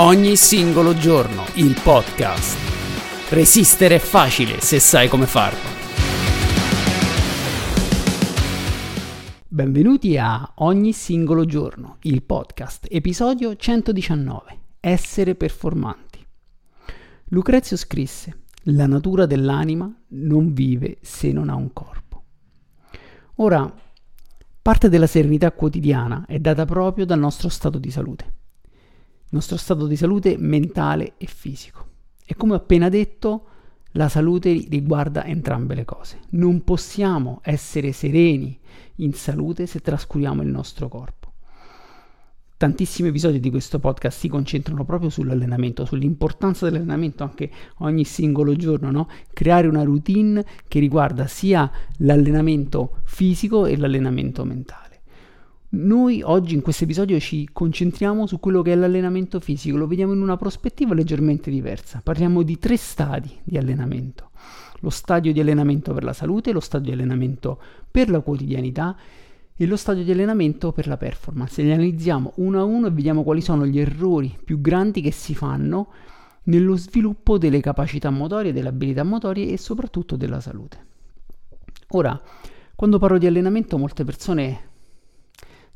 Ogni singolo giorno, il podcast. Resistere è facile se sai come farlo. Benvenuti a Ogni singolo giorno, il podcast, episodio 119. Essere performanti. Lucrezio scrisse: La natura dell'anima non vive se non ha un corpo. Ora, parte della serenità quotidiana è data proprio dal nostro stato di salute nostro stato di salute mentale e fisico. E come ho appena detto, la salute riguarda entrambe le cose. Non possiamo essere sereni in salute se trascuriamo il nostro corpo. Tantissimi episodi di questo podcast si concentrano proprio sull'allenamento, sull'importanza dell'allenamento anche ogni singolo giorno, no? creare una routine che riguarda sia l'allenamento fisico e l'allenamento mentale. Noi oggi in questo episodio ci concentriamo su quello che è l'allenamento fisico, lo vediamo in una prospettiva leggermente diversa. Parliamo di tre stadi di allenamento. Lo stadio di allenamento per la salute, lo stadio di allenamento per la quotidianità e lo stadio di allenamento per la performance. Li analizziamo uno a uno e vediamo quali sono gli errori più grandi che si fanno nello sviluppo delle capacità motorie, delle abilità motorie e soprattutto della salute. Ora, quando parlo di allenamento molte persone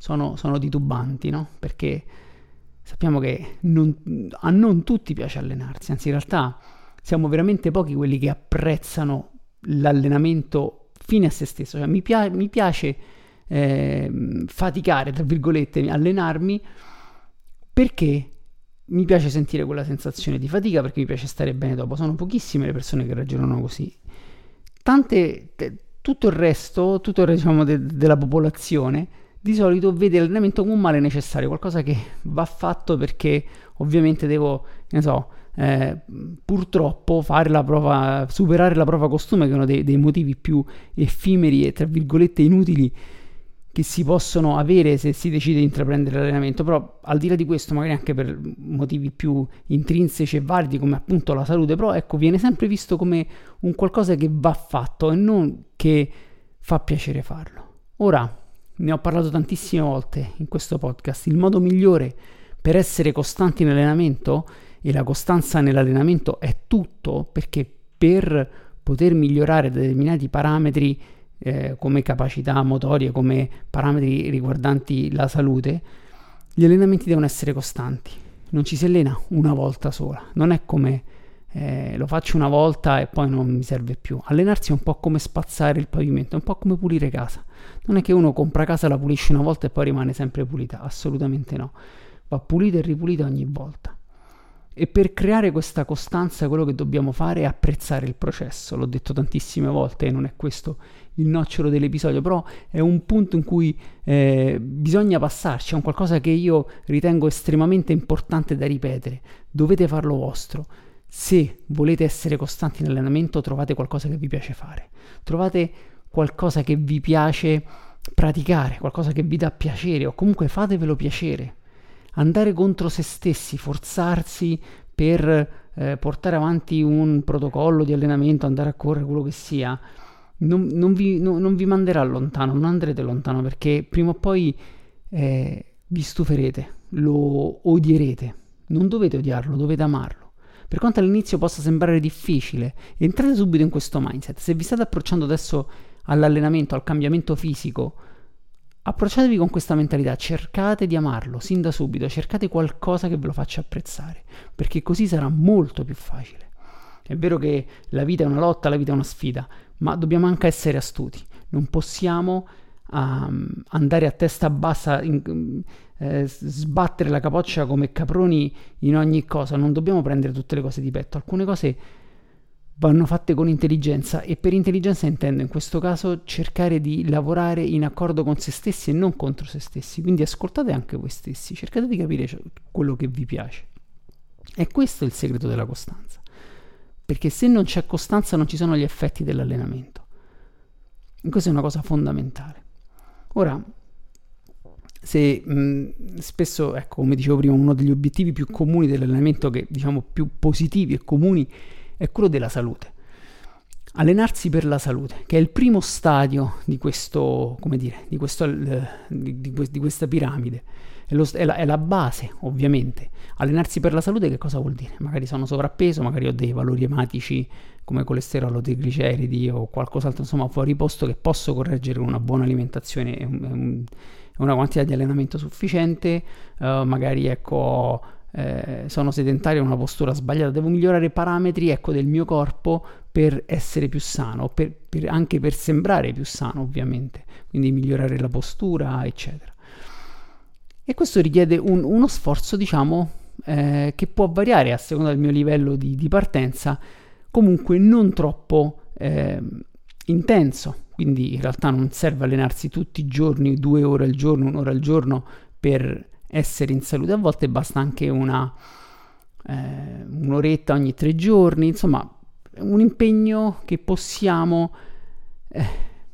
sono, sono titubanti, no? Perché sappiamo che non, a non tutti piace allenarsi, anzi in realtà siamo veramente pochi quelli che apprezzano l'allenamento fine a se stesso. Cioè, mi, pia- mi piace eh, faticare, tra virgolette, allenarmi perché mi piace sentire quella sensazione di fatica, perché mi piace stare bene dopo. Sono pochissime le persone che ragionano così. Tante, t- tutto il resto, tutto il resto diciamo, de- della popolazione di solito vede l'allenamento come un male necessario, qualcosa che va fatto perché ovviamente devo, ne so, eh, purtroppo fare la prova, superare la prova costume, che è uno dei, dei motivi più effimeri e tra virgolette inutili che si possono avere se si decide di intraprendere l'allenamento, però al di là di questo, magari anche per motivi più intrinseci e validi come appunto la salute, però ecco, viene sempre visto come un qualcosa che va fatto e non che fa piacere farlo. Ora, ne ho parlato tantissime volte in questo podcast, il modo migliore per essere costanti nell'allenamento, e la costanza nell'allenamento è tutto, perché per poter migliorare determinati parametri eh, come capacità motorie, come parametri riguardanti la salute, gli allenamenti devono essere costanti. Non ci si allena una volta sola, non è come eh, lo faccio una volta e poi non mi serve più. Allenarsi è un po' come spazzare il pavimento, è un po' come pulire casa. Non è che uno compra casa, la pulisce una volta e poi rimane sempre pulita, assolutamente no. Va pulita e ripulita ogni volta. E per creare questa costanza quello che dobbiamo fare è apprezzare il processo. L'ho detto tantissime volte e non è questo il nocciolo dell'episodio, però è un punto in cui eh, bisogna passarci, è un qualcosa che io ritengo estremamente importante da ripetere. Dovete farlo vostro se volete essere costanti nell'allenamento, trovate qualcosa che vi piace fare. Trovate qualcosa che vi piace praticare, qualcosa che vi dà piacere o comunque fatevelo piacere. Andare contro se stessi, forzarsi per eh, portare avanti un protocollo di allenamento, andare a correre, quello che sia, non, non, vi, no, non vi, manderà lontano, non andrete lontano perché prima o poi eh, vi stuferete, lo odierete. Non dovete odiarlo, dovete amarlo. Per quanto all'inizio possa sembrare difficile, entrate subito in questo mindset. Se vi state approcciando adesso all'allenamento, al cambiamento fisico, approcciatevi con questa mentalità, cercate di amarlo sin da subito, cercate qualcosa che ve lo faccia apprezzare, perché così sarà molto più facile. È vero che la vita è una lotta, la vita è una sfida, ma dobbiamo anche essere astuti. Non possiamo um, andare a testa bassa, in, eh, sbattere la capoccia come caproni in ogni cosa, non dobbiamo prendere tutte le cose di petto, alcune cose vanno fatte con intelligenza e per intelligenza intendo in questo caso cercare di lavorare in accordo con se stessi e non contro se stessi, quindi ascoltate anche voi stessi, cercate di capire quello che vi piace. E questo è il segreto della costanza, perché se non c'è costanza non ci sono gli effetti dell'allenamento. E questa è una cosa fondamentale. Ora, se mh, spesso, ecco, come dicevo prima, uno degli obiettivi più comuni dell'allenamento, che diciamo più positivi e comuni, è quello della salute. Allenarsi per la salute, che è il primo stadio di questo, dire, di, questo, di, di, di questa piramide. è, lo, è, la, è la base ovviamente. Allenarsi per la salute che cosa vuol dire? Magari sono sovrappeso, magari ho dei valori ematici come colesterolo, trigliceridi o qualcos'altro insomma fuori posto che posso correggere con una buona alimentazione e un, una quantità di allenamento sufficiente, uh, magari ecco eh, sono sedentario, ho una postura sbagliata, devo migliorare i parametri ecco, del mio corpo per essere più sano, per, per, anche per sembrare più sano ovviamente, quindi migliorare la postura, eccetera. E questo richiede un, uno sforzo, diciamo, eh, che può variare a seconda del mio livello di, di partenza, comunque non troppo eh, intenso. Quindi in realtà non serve allenarsi tutti i giorni, due ore al giorno, un'ora al giorno per essere in salute, a volte basta anche una, eh, un'oretta ogni tre giorni, insomma un impegno che possiamo eh,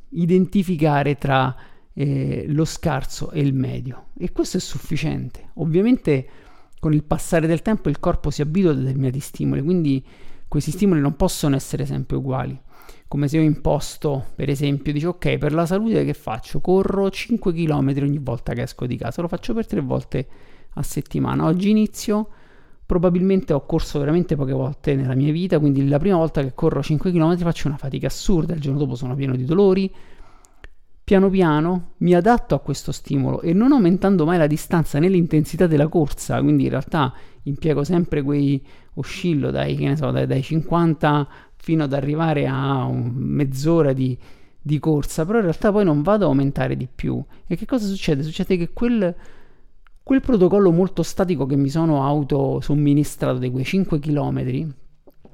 identificare tra eh, lo scarso e il medio e questo è sufficiente. Ovviamente con il passare del tempo il corpo si abitua a determinati stimoli, quindi questi stimoli non possono essere sempre uguali come se ho imposto, per esempio, dico ok, per la salute che faccio? Corro 5 km ogni volta che esco di casa, lo faccio per 3 volte a settimana. Oggi inizio, probabilmente ho corso veramente poche volte nella mia vita, quindi la prima volta che corro 5 km faccio una fatica assurda, il giorno dopo sono pieno di dolori. Piano piano mi adatto a questo stimolo e non aumentando mai la distanza né l'intensità della corsa, quindi in realtà impiego sempre quei oscillo dai, so, dai, dai 50 fino ad arrivare a mezz'ora di, di, corsa, però in realtà poi non vado a aumentare di più. E che cosa succede? Succede che quel, quel protocollo molto statico che mi sono autosomministrato di quei 5 km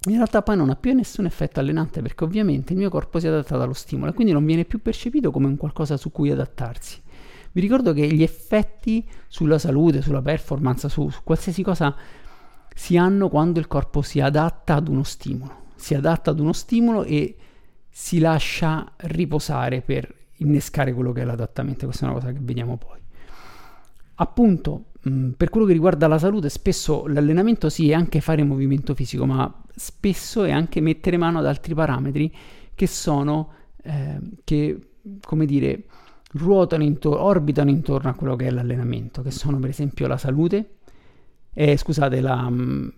in realtà poi non ha più nessun effetto allenante perché ovviamente il mio corpo si è adattato allo stimolo e quindi non viene più percepito come un qualcosa su cui adattarsi. Vi ricordo che gli effetti sulla salute, sulla performance, su, su qualsiasi cosa si hanno quando il corpo si adatta ad uno stimolo si adatta ad uno stimolo e si lascia riposare per innescare quello che è l'adattamento. Questa è una cosa che vediamo poi. Appunto, mh, per quello che riguarda la salute, spesso l'allenamento sì è anche fare movimento fisico, ma spesso è anche mettere mano ad altri parametri che sono, eh, che, come dire, ruotano intorno, orbitano intorno a quello che è l'allenamento, che sono per esempio la salute, eh, scusate, la,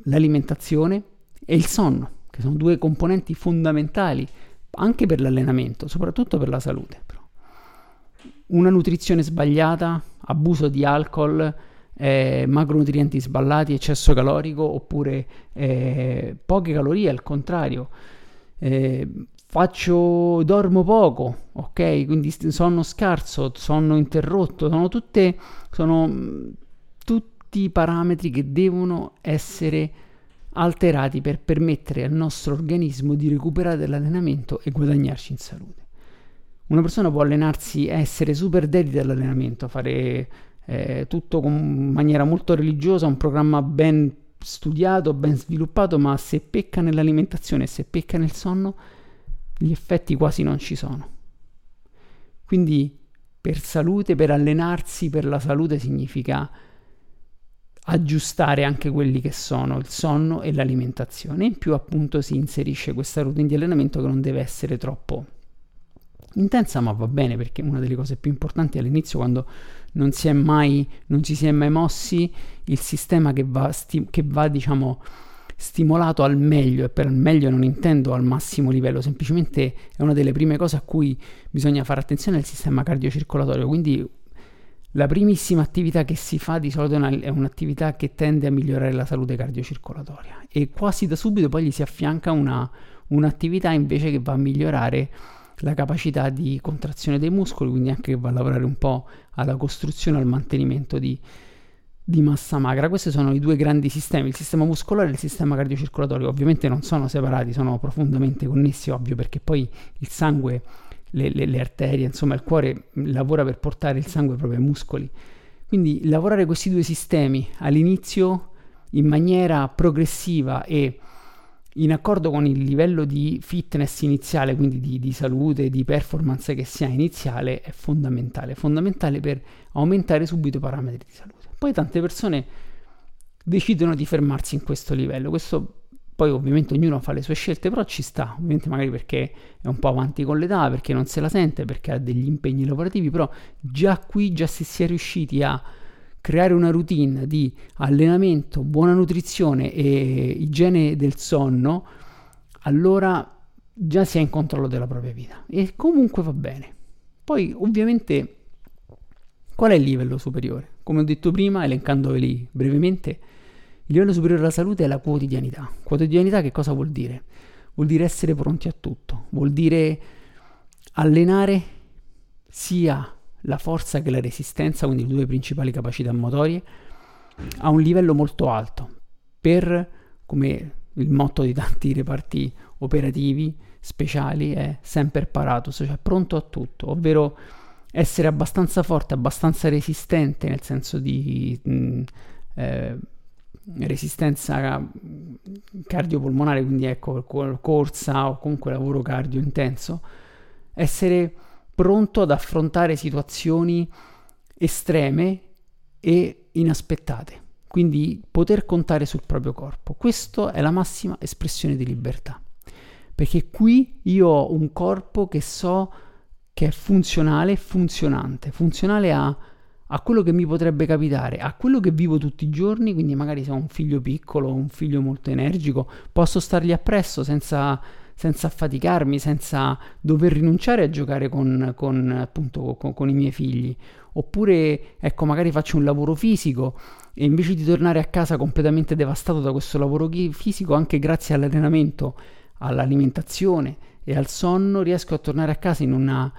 l'alimentazione e il sonno che sono due componenti fondamentali anche per l'allenamento, soprattutto per la salute. Però. Una nutrizione sbagliata, abuso di alcol, eh, macronutrienti sballati, eccesso calorico oppure eh, poche calorie, al contrario. Eh, faccio, dormo poco, ok? Quindi sonno scarso, sonno interrotto, sono tutte, sono tutti parametri che devono essere alterati per permettere al nostro organismo di recuperare dall'allenamento e guadagnarci in salute. Una persona può allenarsi, essere super dedita all'allenamento, fare eh, tutto con maniera molto religiosa, un programma ben studiato, ben sviluppato, ma se pecca nell'alimentazione se pecca nel sonno, gli effetti quasi non ci sono. Quindi per salute, per allenarsi per la salute significa aggiustare anche quelli che sono il sonno e l'alimentazione. In più appunto si inserisce questa routine di allenamento che non deve essere troppo intensa, ma va bene perché una delle cose più importanti all'inizio quando non si è mai, non ci si è mai mossi, il sistema che va, sti- che va diciamo stimolato al meglio e per il meglio non intendo al massimo livello, semplicemente è una delle prime cose a cui bisogna fare attenzione al sistema cardiocircolatorio, quindi la primissima attività che si fa di solito è un'attività che tende a migliorare la salute cardiocircolatoria e quasi da subito poi gli si affianca una, un'attività invece che va a migliorare la capacità di contrazione dei muscoli, quindi anche che va a lavorare un po' alla costruzione, al mantenimento di, di massa magra. Questi sono i due grandi sistemi, il sistema muscolare e il sistema cardiocircolatorio. Ovviamente non sono separati, sono profondamente connessi, ovvio, perché poi il sangue le, le, le arterie, insomma il cuore lavora per portare il sangue proprio ai muscoli. Quindi lavorare questi due sistemi all'inizio in maniera progressiva e in accordo con il livello di fitness iniziale, quindi di, di, salute, di performance che si ha iniziale, è fondamentale, fondamentale per aumentare subito i parametri di salute. Poi tante persone decidono di fermarsi in questo livello, questo poi ovviamente ognuno fa le sue scelte, però ci sta, ovviamente magari perché è un po' avanti con l'età, perché non se la sente, perché ha degli impegni lavorativi, però già qui, già se si è riusciti a creare una routine di allenamento, buona nutrizione e igiene del sonno, allora già si è in controllo della propria vita e comunque va bene. Poi ovviamente qual è il livello superiore? Come ho detto prima, elencandoveli brevemente, il livello superiore alla salute è la quotidianità. Quotidianità che cosa vuol dire? Vuol dire essere pronti a tutto, vuol dire allenare sia la forza che la resistenza, quindi le due principali capacità motorie, a un livello molto alto per, come il motto di tanti reparti operativi speciali, è sempre paratus, cioè pronto a tutto, ovvero essere abbastanza forte, abbastanza resistente, nel senso di mh, eh, resistenza cardiopolmonare, quindi ecco, corsa o comunque lavoro cardio intenso, essere pronto ad affrontare situazioni estreme e inaspettate. Quindi poter contare sul proprio corpo. Questa è la massima espressione di libertà. Perché qui io ho un corpo che so che è funzionale funzionante. Funzionale a, a, quello che mi potrebbe capitare, a quello che vivo tutti i giorni. Quindi magari se ho un figlio piccolo, un figlio molto energico, posso stargli appresso senza senza affaticarmi, senza dover rinunciare a giocare con, con, appunto, con, con i miei figli. Oppure, ecco, magari faccio un lavoro fisico e invece di tornare a casa completamente devastato da questo lavoro fisico, anche grazie all'allenamento, all'alimentazione e al sonno, riesco a tornare a casa in una,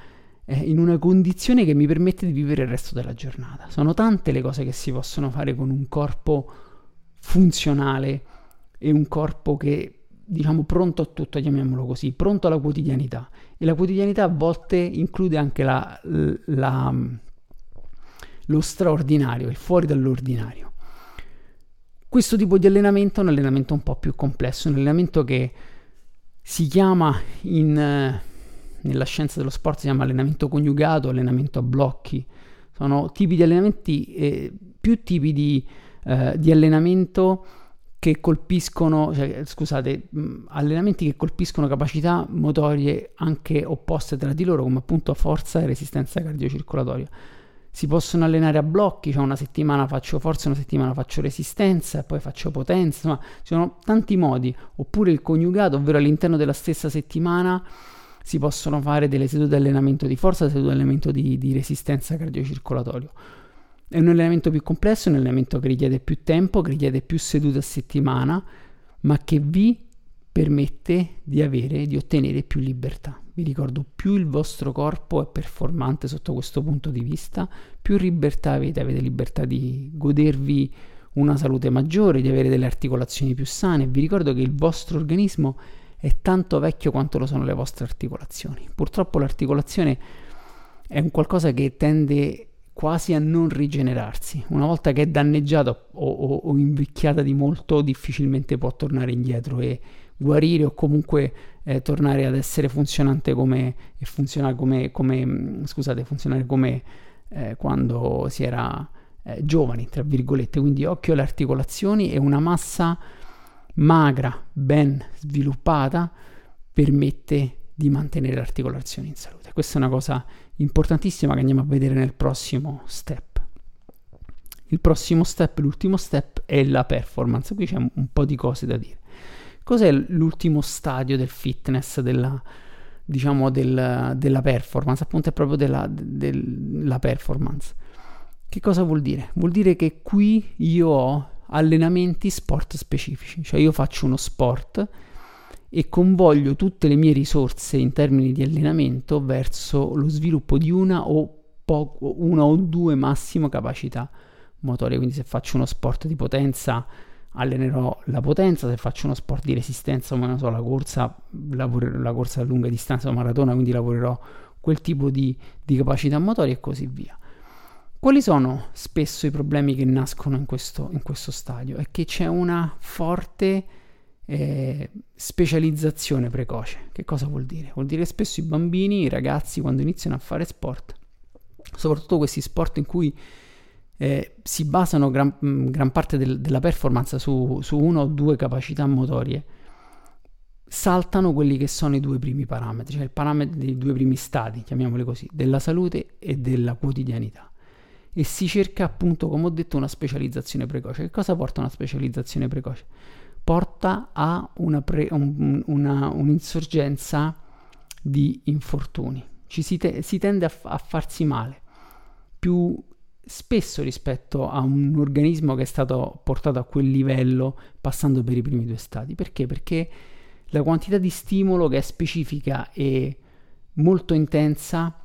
eh, in una condizione che mi permette di vivere il resto della giornata. Sono tante le cose che si possono fare con un corpo funzionale e un corpo che diciamo pronto a tutto, chiamiamolo così, pronto alla quotidianità. E la quotidianità a volte include anche la, la, lo straordinario, il fuori dall'ordinario. Questo tipo di allenamento è un allenamento un po' più complesso, un allenamento che si chiama in, nella scienza dello sport si chiama allenamento coniugato, allenamento a blocchi. Sono tipi di allenamenti, eh, più tipi di, eh, di allenamento che colpiscono, cioè, scusate, allenamenti che colpiscono capacità motorie anche opposte tra di loro, come appunto forza e resistenza cardiocircolatoria. Si possono allenare a blocchi, cioè una settimana faccio forza, una settimana faccio resistenza, poi faccio potenza, insomma, ci sono tanti modi, oppure il coniugato, ovvero all'interno della stessa settimana si possono fare delle sedute di allenamento di forza, sedute di allenamento di, di resistenza cardiocircolatoria è un allenamento più complesso, un allenamento che richiede più tempo, che richiede più sedute a settimana, ma che vi permette di avere, di ottenere più libertà. Vi ricordo, più il vostro corpo è performante sotto questo punto di vista, più libertà avete, avete libertà di godervi una salute maggiore, di avere delle articolazioni più sane. Vi ricordo che il vostro organismo è tanto vecchio quanto lo sono le vostre articolazioni. Purtroppo l'articolazione è un qualcosa che tende quasi a non rigenerarsi. Una volta che è danneggiata o, o, o, invecchiata di molto, difficilmente può tornare indietro e guarire o comunque eh, tornare ad essere funzionante come e funzionare come, come mm, scusate, funzionare come eh, quando si era eh, giovani, tra virgolette. Quindi occhio alle articolazioni e una massa magra, ben sviluppata, permette di mantenere le articolazioni in salute. Questa è una cosa importantissima che andiamo a vedere nel prossimo step. Il prossimo step, l'ultimo step è la performance. Qui c'è un po' di cose da dire. Cos'è l'ultimo stadio del fitness, della, diciamo del, della performance? Appunto è proprio della, della performance. Che cosa vuol dire? Vuol dire che qui io ho allenamenti sport specifici, cioè io faccio uno sport e convoglio tutte le mie risorse in termini di allenamento verso lo sviluppo di una o, poco, una o due massimo capacità motorie. Quindi se faccio uno sport di potenza allenerò la potenza, se faccio uno sport di resistenza come non so, la corsa, la corsa a lunga distanza o maratona, quindi lavorerò quel tipo di, di capacità motorie e così via. Quali sono spesso i problemi che nascono in questo, in questo stadio? È che c'è una forte eh, specializzazione precoce. Che cosa vuol dire? Vuol dire che spesso i bambini, i ragazzi, quando iniziano a fare sport, soprattutto questi sport in cui eh, si basano gran, mm, gran parte del, della performance su, su una o due capacità motorie, saltano quelli che sono i due primi parametri, cioè il parametro dei due primi stati, chiamiamoli così, della salute e della quotidianità. E si cerca appunto, come ho detto, una specializzazione precoce. Che cosa porta una specializzazione precoce? Porta a una pre, un, una, un'insorgenza di infortuni. Ci si, te, si tende a, a farsi male più spesso rispetto a un organismo che è stato portato a quel livello passando per i primi due stadi. Perché? Perché la quantità di stimolo che è specifica e molto intensa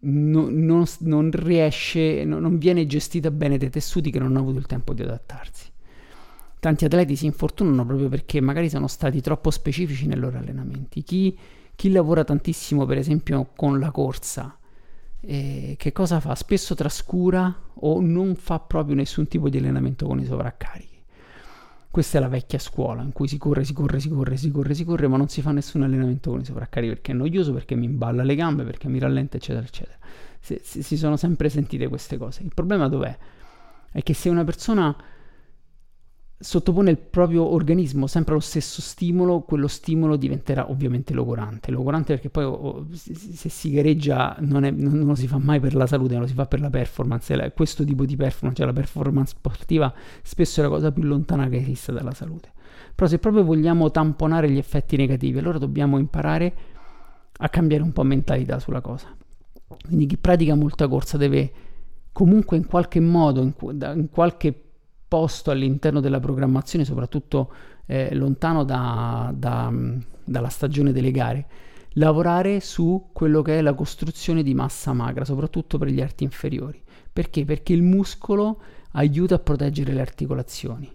non, non, riesce, non, non viene gestita bene dai tessuti che non hanno avuto il tempo di adattarsi. Tanti atleti si infortunano proprio perché magari sono stati troppo specifici nei loro allenamenti. Chi, chi lavora tantissimo, per esempio, con la corsa, eh, che cosa fa? Spesso trascura o non fa proprio nessun tipo di allenamento con i sovraccarichi. Questa è la vecchia scuola in cui si corre, si corre, si corre, si corre, si corre, ma non si fa nessun allenamento con i sovraccarichi perché è noioso, perché mi imballa le gambe, perché mi rallenta, eccetera, eccetera. Si, si, sono sempre sentite queste cose. Il problema dov'è? È che se una persona sottopone il proprio organismo sempre allo stesso stimolo, quello stimolo diventerà ovviamente logorante. Logorante perché poi oh, se si gareggia non, è, non, lo si fa mai per la salute, lo si fa per la performance. questo tipo di performance, cioè la performance sportiva, spesso è la cosa più lontana che esista dalla salute. Però se proprio vogliamo tamponare gli effetti negativi, allora dobbiamo imparare a cambiare un po' mentalità sulla cosa. Quindi chi pratica molta corsa deve comunque in qualche modo, in, in qualche posto all'interno della programmazione, soprattutto eh, lontano da, da, dalla stagione delle gare, lavorare su quello che è la costruzione di massa magra, soprattutto per gli arti inferiori. Perché? Perché il muscolo aiuta a proteggere le articolazioni,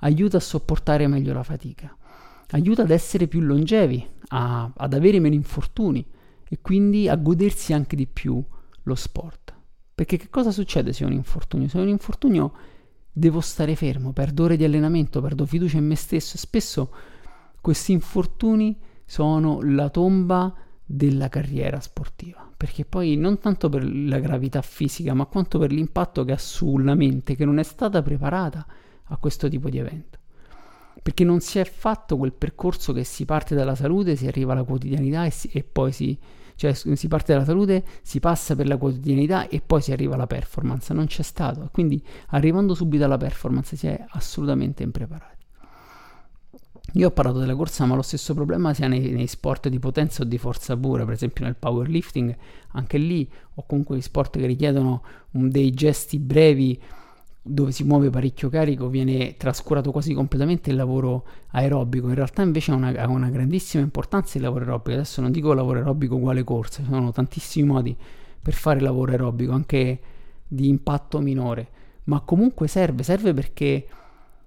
aiuta a sopportare meglio la fatica, aiuta ad essere più longevi, a, ad avere meno infortuni e quindi a godersi anche di più lo sport. Perché che cosa succede se ho un infortunio? Se ho un infortunio devo stare fermo, perdo ore di allenamento, perdo fiducia in me stesso. Spesso questi infortuni sono la tomba della carriera sportiva, perché poi non tanto per la gravità fisica, ma quanto per l'impatto che ha sulla mente che non è stata preparata a questo tipo di evento. Perché non si è fatto quel percorso che si parte dalla salute, si arriva alla quotidianità e, si, e poi si, cioè si parte dalla salute, si passa per la quotidianità e poi si arriva alla performance, non c'è stato, quindi arrivando subito alla performance si è assolutamente impreparati. Io ho parlato della corsa, ma lo stesso problema sia nei, nei, sport di potenza o di forza pura, per esempio nel powerlifting, anche lì, o comunque gli sport che richiedono dei gesti brevi dove si muove parecchio carico viene trascurato quasi completamente il lavoro aerobico. In realtà invece ha una, una, grandissima importanza il lavoro aerobico. Adesso non dico lavoro aerobico uguale corsa, ci sono tantissimi modi per fare lavoro aerobico, anche di impatto minore, ma comunque serve, serve perché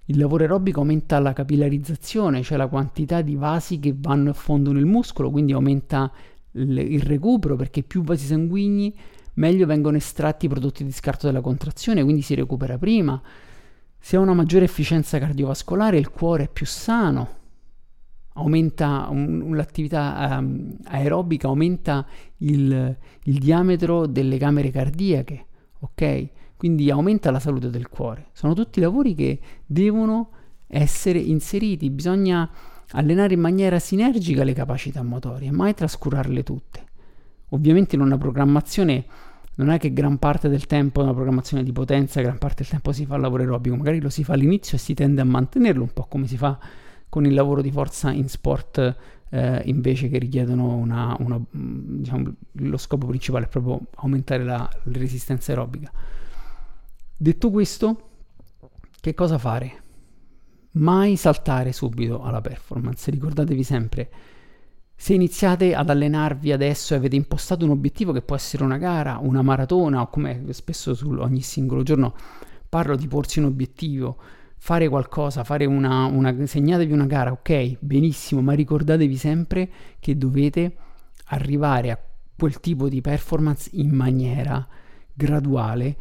il lavoro aerobico aumenta la capillarizzazione, cioè la quantità di vasi che vanno a fondo nel muscolo, quindi aumenta il recupero perché più vasi sanguigni meglio vengono estratti i prodotti di scarto della contrazione, quindi si recupera prima. Si ha una maggiore efficienza cardiovascolare, il cuore è più sano, aumenta un, l'attività um, aerobica, aumenta il, il, diametro delle camere cardiache, ok? Quindi aumenta la salute del cuore. Sono tutti lavori che devono essere inseriti, bisogna allenare in maniera sinergica le capacità motorie, mai trascurarle tutte. Ovviamente in una programmazione non è che gran parte del tempo una programmazione di potenza, gran parte del tempo si fa il lavoro aerobico, magari lo si fa all'inizio e si tende a mantenerlo, un po' come si fa con il lavoro di forza in sport eh, invece che richiedono una, una, diciamo, lo scopo principale è proprio aumentare la, la resistenza aerobica. Detto questo, che cosa fare? Mai saltare subito alla performance, ricordatevi sempre se iniziate ad allenarvi adesso e avete impostato un obiettivo che può essere una gara, una maratona o come spesso su ogni singolo giorno parlo di porsi un obiettivo, fare qualcosa, fare una, una, segnatevi una gara, ok, benissimo, ma ricordatevi sempre che dovete arrivare a quel tipo di performance in maniera graduale,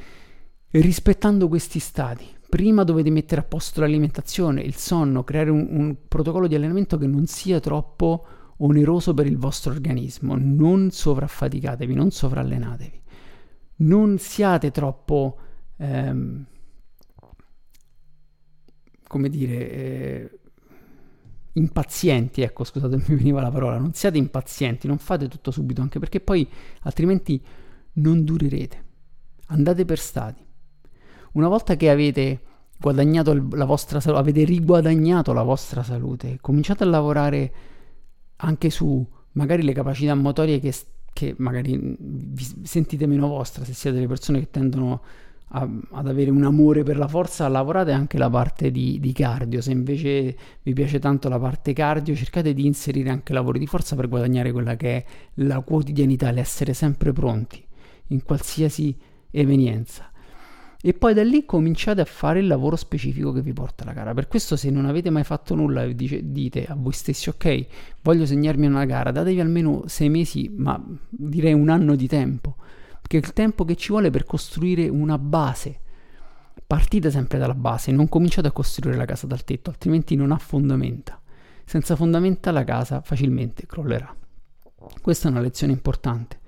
rispettando questi stati. Prima dovete mettere a posto l'alimentazione, il sonno, creare un, un protocollo di allenamento che non sia troppo oneroso per il vostro organismo. Non sovraffaticatevi, non sovrallenatevi. Non siate troppo, ehm, come dire, eh, impazienti. Ecco, scusate, mi veniva la parola. Non siate impazienti, non fate tutto subito, anche perché poi altrimenti non durerete. andate per stadi. Una volta che avete guadagnato la vostra salute, avete riguadagnato la vostra salute, cominciate a lavorare anche su magari le capacità motorie che, che magari vi sentite meno vostra, se siete delle persone che tendono a, ad avere un amore per la forza, lavorate anche la parte di, di, cardio. Se invece vi piace tanto la parte cardio, cercate di inserire anche lavori di forza per guadagnare quella che è la quotidianità, l'essere sempre pronti in qualsiasi evenienza. E poi da lì cominciate a fare il lavoro specifico che vi porta alla gara. Per questo, se non avete mai fatto nulla e dite a voi stessi, ok, voglio segnarmi una gara, datevi almeno sei mesi, ma direi un anno di tempo che è il tempo che ci vuole per costruire una base. Partite sempre dalla base, non cominciate a costruire la casa dal tetto, altrimenti non ha fondamenta. Senza fondamenta la casa facilmente crollerà. Questa è una lezione importante.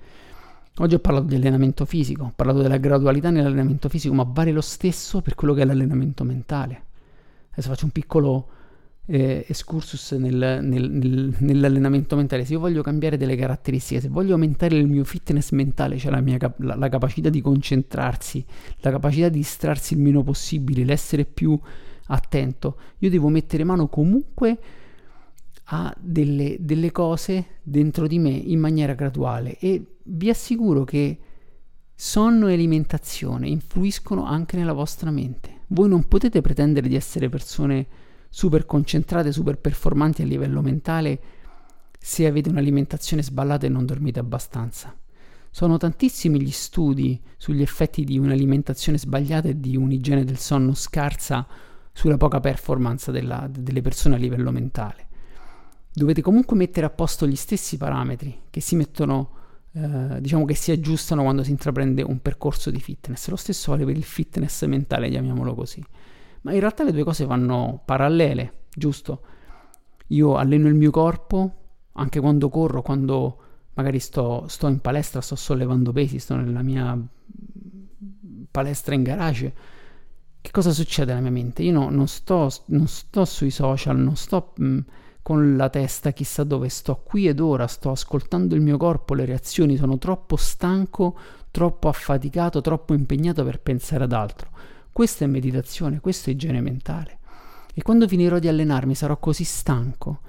Oggi ho parlato di allenamento fisico, ho parlato della gradualità nell'allenamento fisico, ma vale lo stesso per quello che è l'allenamento mentale. Adesso faccio un piccolo eh, excursus nel, nel, nel, nell'allenamento mentale, se io voglio cambiare delle caratteristiche, se voglio aumentare il mio fitness mentale, cioè la, mia, la, la capacità di concentrarsi, la capacità di distrarsi il meno possibile, l'essere più attento, io devo mettere mano comunque a delle, delle cose dentro di me in maniera graduale e vi assicuro che sonno e alimentazione influiscono anche nella vostra mente. Voi non potete pretendere di essere persone super concentrate, super performanti a livello mentale se avete un'alimentazione sballata e non dormite abbastanza. Sono tantissimi gli studi sugli effetti di un'alimentazione sbagliata e di un'igiene del sonno scarsa sulla poca performance della, delle persone a livello mentale. Dovete comunque mettere a posto gli stessi parametri che si mettono, eh, diciamo che si aggiustano quando si intraprende un percorso di fitness. Lo stesso vale per il fitness mentale, chiamiamolo così ma in realtà le due cose vanno parallele, giusto? Io alleno il mio corpo anche quando corro, quando magari sto, sto in palestra, sto sollevando pesi, sto nella mia palestra in garage. Che cosa succede nella mia mente? Io no, non, sto, non, sto, sui social, non sto mh, con la testa chissà dove, sto qui ed ora, sto ascoltando il mio corpo, le reazioni, sono troppo stanco, troppo affaticato, troppo impegnato per pensare ad altro. Questa è meditazione, questo è igiene mentale. E quando finirò di allenarmi sarò così stanco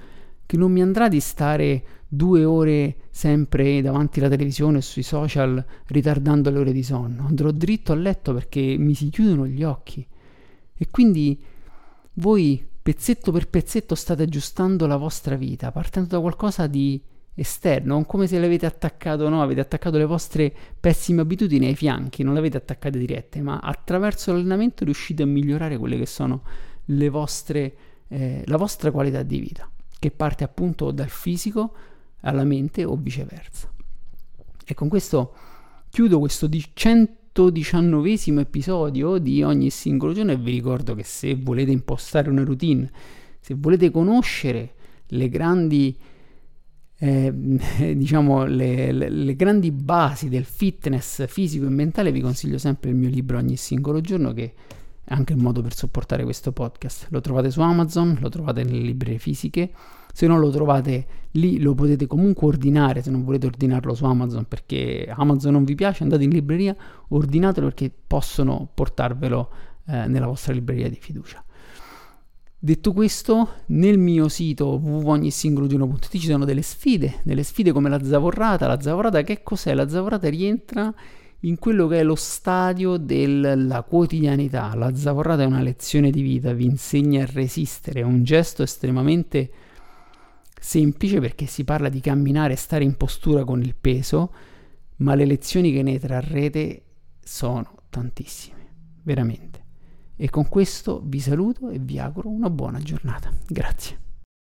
che non mi andrà di stare due ore sempre davanti alla televisione e sui social ritardando le ore di sonno. Andrò dritto a letto perché mi si chiudono gli occhi. E quindi voi pezzetto per pezzetto state aggiustando la vostra vita, partendo da qualcosa di esterno, come se l'avete attaccato, no? Avete attaccato le vostre pessime abitudini ai fianchi, non le avete attaccate dirette, ma attraverso l'allenamento riuscite a migliorare quelle che sono le vostre, eh, la vostra qualità di vita, che parte appunto dal fisico alla mente o viceversa. E con questo chiudo questo 119 episodio di ogni singolo giorno e vi ricordo che se volete impostare una routine, se volete conoscere le grandi eh, diciamo le, le, le, grandi basi del fitness fisico e mentale, vi consiglio sempre il mio libro ogni singolo giorno che è anche un modo per supportare questo podcast. Lo trovate su Amazon, lo trovate nelle librerie fisiche. Se non lo trovate lì, lo potete comunque ordinare. Se non volete ordinarlo su Amazon perché Amazon non vi piace, andate in libreria, ordinatelo perché possono portarvelo eh, nella vostra libreria di fiducia. Detto questo, nel mio sito www.ognisingologino.it ci sono delle sfide, delle sfide come la zavorrata. La zavorrata che cos'è? La zavorrata rientra in quello che è lo stadio della quotidianità. La zavorrata è una lezione di vita, vi insegna a resistere, è un gesto estremamente semplice perché si parla di camminare e stare in postura con il peso, ma le lezioni che ne trarrete sono tantissime, veramente. E con questo vi saluto e vi auguro una buona giornata. Grazie.